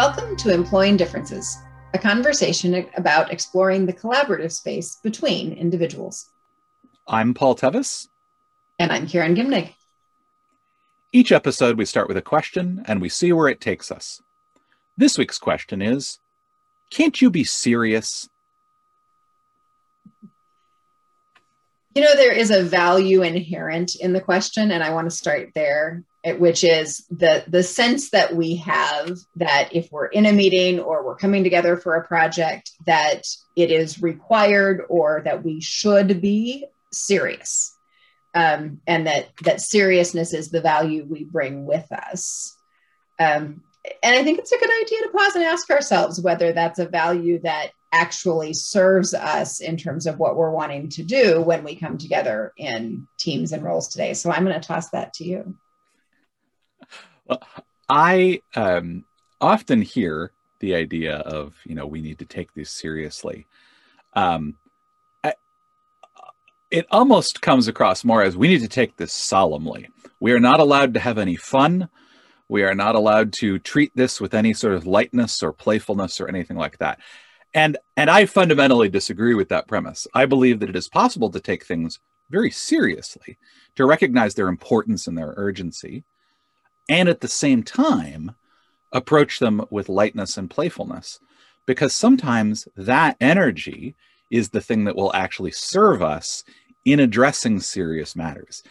Welcome to Employing Differences, a conversation about exploring the collaborative space between individuals. I'm Paul Tevis. And I'm Karen Gimnig. Each episode, we start with a question and we see where it takes us. This week's question is Can't you be serious? You know, there is a value inherent in the question, and I want to start there which is the the sense that we have that if we're in a meeting or we're coming together for a project that it is required or that we should be serious. Um, and that that seriousness is the value we bring with us. Um, and i think it's a good idea to pause and ask ourselves whether that's a value that actually serves us in terms of what we're wanting to do when we come together in teams and roles today so i'm going to toss that to you I um, often hear the idea of, you know, we need to take this seriously. Um, it almost comes across more as we need to take this solemnly. We are not allowed to have any fun. We are not allowed to treat this with any sort of lightness or playfulness or anything like that. And and I fundamentally disagree with that premise. I believe that it is possible to take things very seriously, to recognize their importance and their urgency, and at the same time approach them with lightness and playfulness because sometimes that energy is the thing that will actually serve us in addressing serious matters.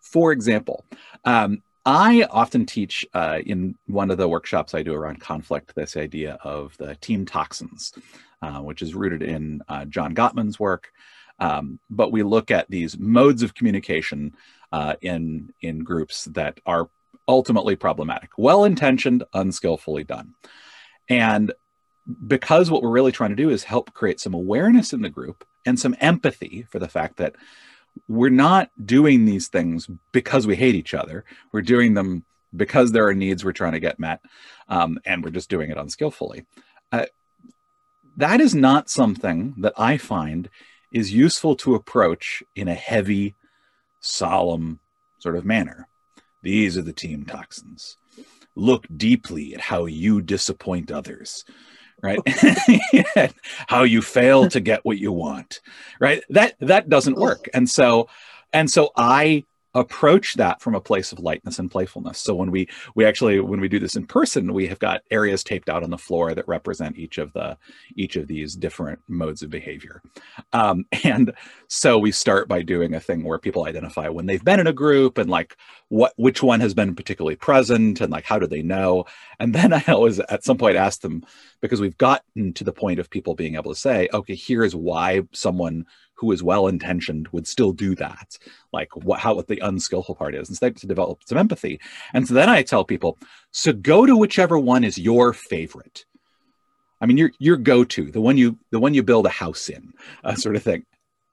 For example, um, I often teach uh, in one of the workshops I do around conflict this idea of the team toxins, uh, which is rooted in uh, John Gottman's work. Um, but we look at these modes of communication uh, in in groups that are ultimately problematic. Well intentioned, unskillfully done. And because what we're really trying to do is help create some awareness in the group and some empathy for the fact that we're not doing these things because we hate each other. We're doing them because there are needs we're trying to get met, um, and we're just doing it unskillfully. Uh, that is not something that I find is useful to approach in a heavy, solemn sort of manner. These are the team toxins. Look deeply at how you disappoint others, right? how you fail to get what you want, right? That that doesn't work. And so and so I approach that from a place of lightness and playfulness. So when we we actually when we do this in person, we have got areas taped out on the floor that represent each of the each of these different modes of behavior. Um, and so we start by doing a thing where people identify when they've been in a group and like what which one has been particularly present and like how do they know. And then I always at some point ask them because we've gotten to the point of people being able to say, okay, here is why someone who is well intentioned would still do that like what how what the unskillful part is instead to develop some empathy. And so then i tell people so go to whichever one is your favorite. I mean your your go-to the one you the one you build a house in uh, sort of thing.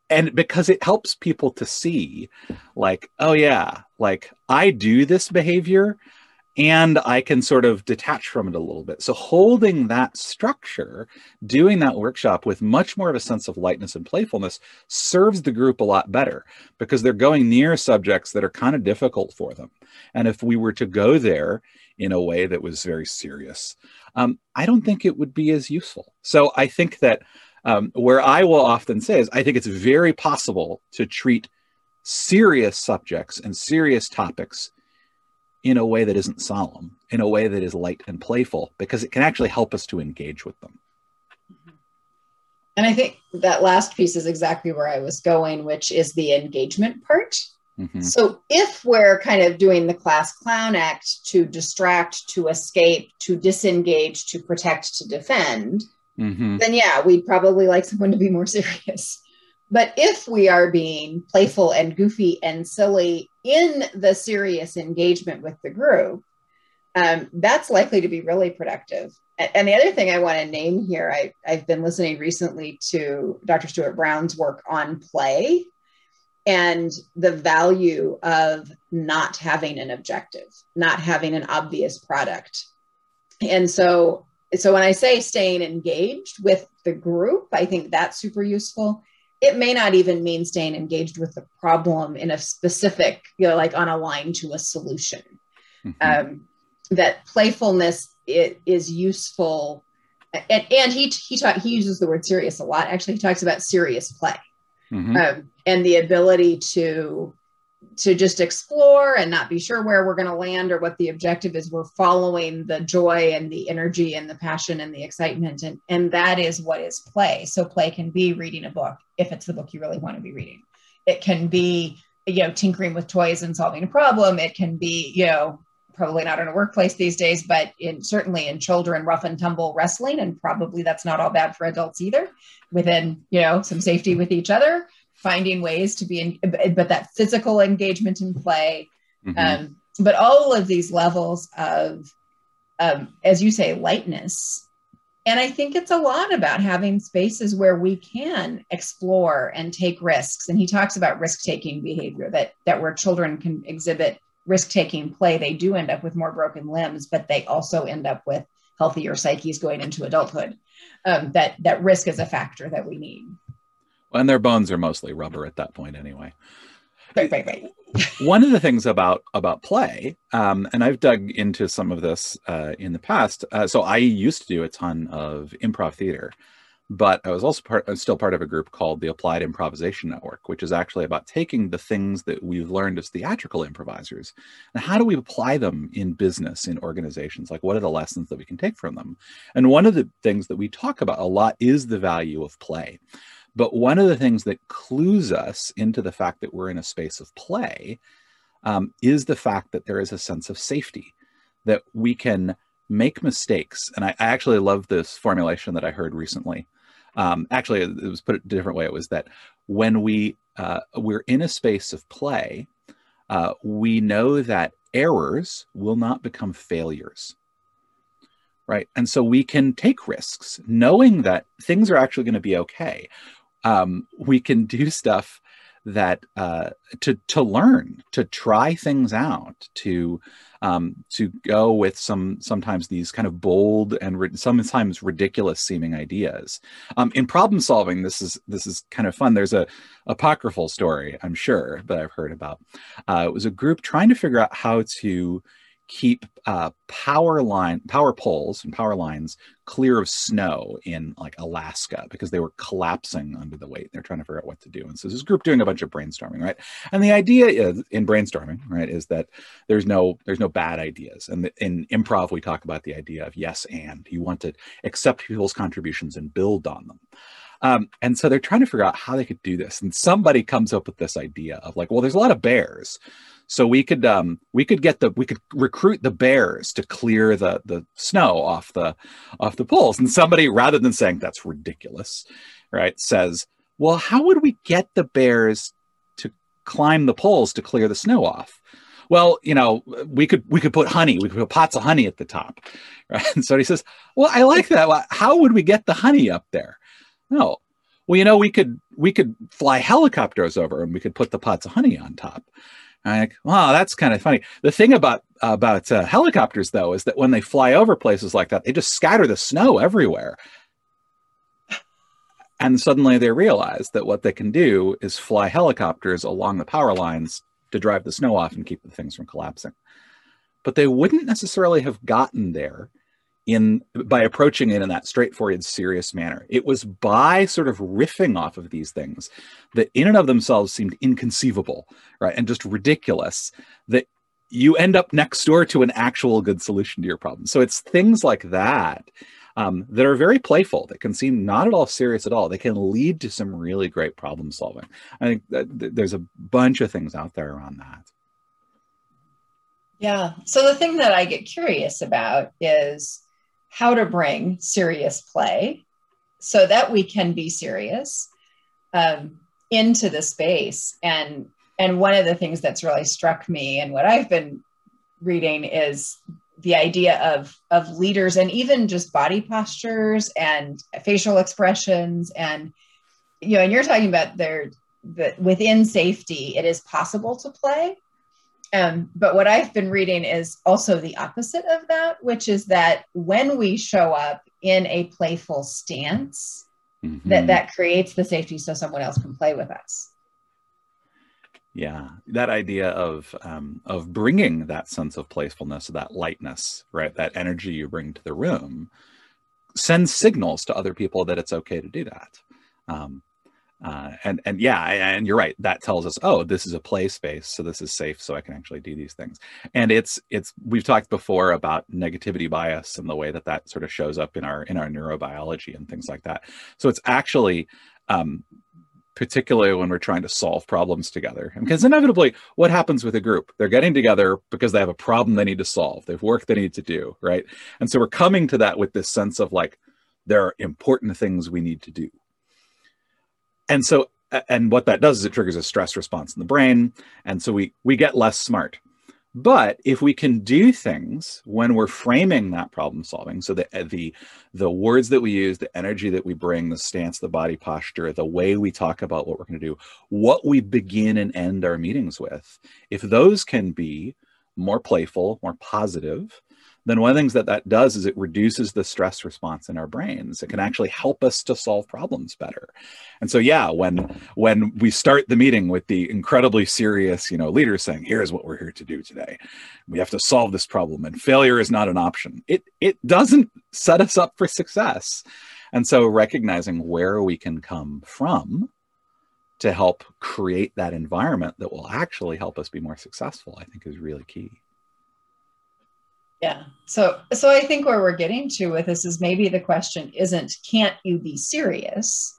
And because it helps people to see like oh yeah like i do this behavior and I can sort of detach from it a little bit. So holding that structure, doing that workshop with much more of a sense of lightness and playfulness serves the group a lot better because they're going near subjects that are kind of difficult for them. And if we were to go there in a way that was very serious, um, I don't think it would be as useful. So I think that um, where I will often say is I think it's very possible to treat serious subjects and serious topics in a way that isn't solemn, in a way that is light and playful, because it can actually help us to engage with them. And I think that last piece is exactly where I was going, which is the engagement part. Mm-hmm. So if we're kind of doing the class clown act to distract, to escape, to disengage, to protect, to defend, mm-hmm. then yeah, we'd probably like someone to be more serious. But if we are being playful and goofy and silly in the serious engagement with the group, um, that's likely to be really productive. And the other thing I want to name here, I, I've been listening recently to Dr. Stuart Brown's work on play and the value of not having an objective, not having an obvious product. And so, so when I say staying engaged with the group, I think that's super useful it may not even mean staying engaged with the problem in a specific, you know, like on a line to a solution. Mm-hmm. Um, that playfulness it is useful and, and he he talk, he uses the word serious a lot actually he talks about serious play mm-hmm. um, and the ability to to just explore and not be sure where we're going to land or what the objective is. We're following the joy and the energy and the passion and the excitement and and that is what is play. So play can be reading a book if it's the book you really want to be reading. It can be you know tinkering with toys and solving a problem. It can be you know probably not in a workplace these days but in certainly in children rough and tumble wrestling and probably that's not all bad for adults either within you know some safety with each other finding ways to be in but that physical engagement in play. Mm-hmm. um, but all of these levels of um, as you say lightness. And i think it's a lot about having spaces where we can explore and take risks. And he talks about risk taking behavior that that where children can exhibit risk taking play they do end up with more broken limbs but they also end up with healthier psyches going into adulthood. Um, that that risk is a factor that we need and their bones are mostly rubber at that point anyway. Right, right, right. One of the things about about play, um, and I've dug into some of this uh, in the past. Uh, so I used to do a ton of improv theater, but I was also part, still part of a group called the Applied Improvisation Network, which is actually about taking the things that we've learned as theatrical improvisers and how do we apply them in business, in organizations? Like, what are the lessons that we can take from them? And one of the things that we talk about a lot is the value of play. But one of the things that clues us into the fact that we're in a space of play um, is the fact that there is a sense of safety, that we can make mistakes. And I, I actually love this formulation that I heard recently. Um, actually, it was put a different way. It was that when we uh, we're in a space of play, uh, we know that errors will not become failures right? And so we can take risks knowing that things are actually going to be okay um, we can do stuff that uh, to to learn, to try things out, to um, to go with some sometimes these kind of bold and ri- sometimes ridiculous seeming ideas. Um, in problem solving, this is this is kind of fun. There's a apocryphal story, I'm sure, that I've heard about. Uh, it was a group trying to figure out how to keep uh, power line power poles and power lines clear of snow in like Alaska because they were collapsing under the weight. They're trying to figure out what to do. And so this group doing a bunch of brainstorming, right? And the idea is in brainstorming, right, is that there's no there's no bad ideas. And in improv, we talk about the idea of yes and. You want to accept people's contributions and build on them. Um, and so they're trying to figure out how they could do this. And somebody comes up with this idea of like, well, there's a lot of bears. So we could um, we could get the we could recruit the bears to clear the the snow off the off the poles. And somebody, rather than saying that's ridiculous, right, says, well, how would we get the bears to climb the poles to clear the snow off? Well, you know, we could we could put honey, we could put pots of honey at the top, right? And so he says, well, I like that. How would we get the honey up there? No, well, you know, we could we could fly helicopters over and we could put the pots of honey on top. I'm like, wow, that's kind of funny. The thing about about uh, helicopters, though, is that when they fly over places like that, they just scatter the snow everywhere. And suddenly they realize that what they can do is fly helicopters along the power lines to drive the snow off and keep the things from collapsing. But they wouldn't necessarily have gotten there in by approaching it in that straightforward serious manner. It was by sort of riffing off of these things that in and of themselves seemed inconceivable right and just ridiculous that you end up next door to an actual good solution to your problem. So it's things like that um, that are very playful that can seem not at all serious at all they can lead to some really great problem solving. I think there's a bunch of things out there around that. Yeah. So the thing that i get curious about is how to bring serious play so that we can be serious um, into the space. And and one of the things that's really struck me and what i've been reading is the idea of of leaders and even just body postures and facial expressions. And you know and you're talking about their that within safety it is possible to play um, but what I've been reading is also the opposite of that, which is that when we show up in a playful stance, mm-hmm. that that creates the safety so someone else can play with us. Yeah, that idea of um, of bringing that sense of playfulness, that lightness, right? That energy you bring to the room, sends signals to other people that it's okay to do that. Um, uh, and and yeah, and you're right. That tells us, oh, this is a play space, so this is safe, so I can actually do these things. And it's it's we've talked before about negativity bias and the way that that sort of shows up in our in our neurobiology and things like that. So it's actually um, particularly when we're trying to solve problems together. Because inevitably, what happens with a group? They're getting together because they have a problem they need to solve. They have work they need to do, right? And so we're coming to that with this sense of like, there are important things we need to do. And so, and what that does is it triggers a stress response in the brain. And so we we get less smart. But if we can do things when we're framing that problem solving, so the the the words that we use, the energy that we bring, the stance, the body posture, the way we talk about what we're going to do, what we begin and end our meetings with, if those can be more playful, more positive, then one of the things that that does is it reduces the stress response in our brains. It can actually help us to solve problems better. And so yeah when when we start the meeting with the incredibly serious you know leaders saying here's what we're here to do today. We have to solve this problem and failure is not an option. It it doesn't set us up for success. And so recognizing where we can come from to help create that environment that will actually help us be more successful i think is really key yeah. So so I think where we're getting to with this is maybe the question isn't can't you be serious,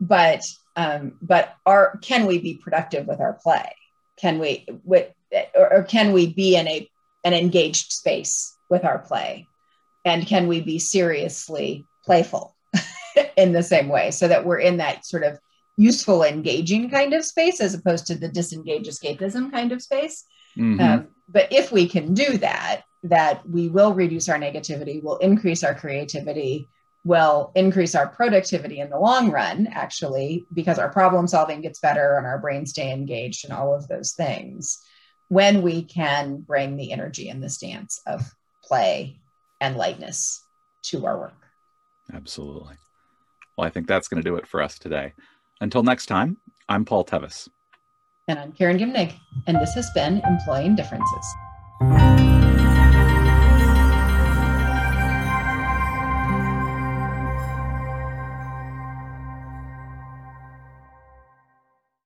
but um, but are can we be productive with our play? Can we with or, or can we be in a an engaged space with our play? And can we be seriously playful in the same way so that we're in that sort of useful, engaging kind of space as opposed to the disengage escapism kind of space? Mm-hmm. Um, but if we can do that, that we will reduce our negativity, will increase our creativity, will increase our productivity in the long run, actually, because our problem solving gets better and our brains stay engaged and all of those things when we can bring the energy and the stance of play and lightness to our work. Absolutely. Well, I think that's going to do it for us today. Until next time, I'm Paul Tevis. And I'm Karen Gimnig, and this has been Employing Differences.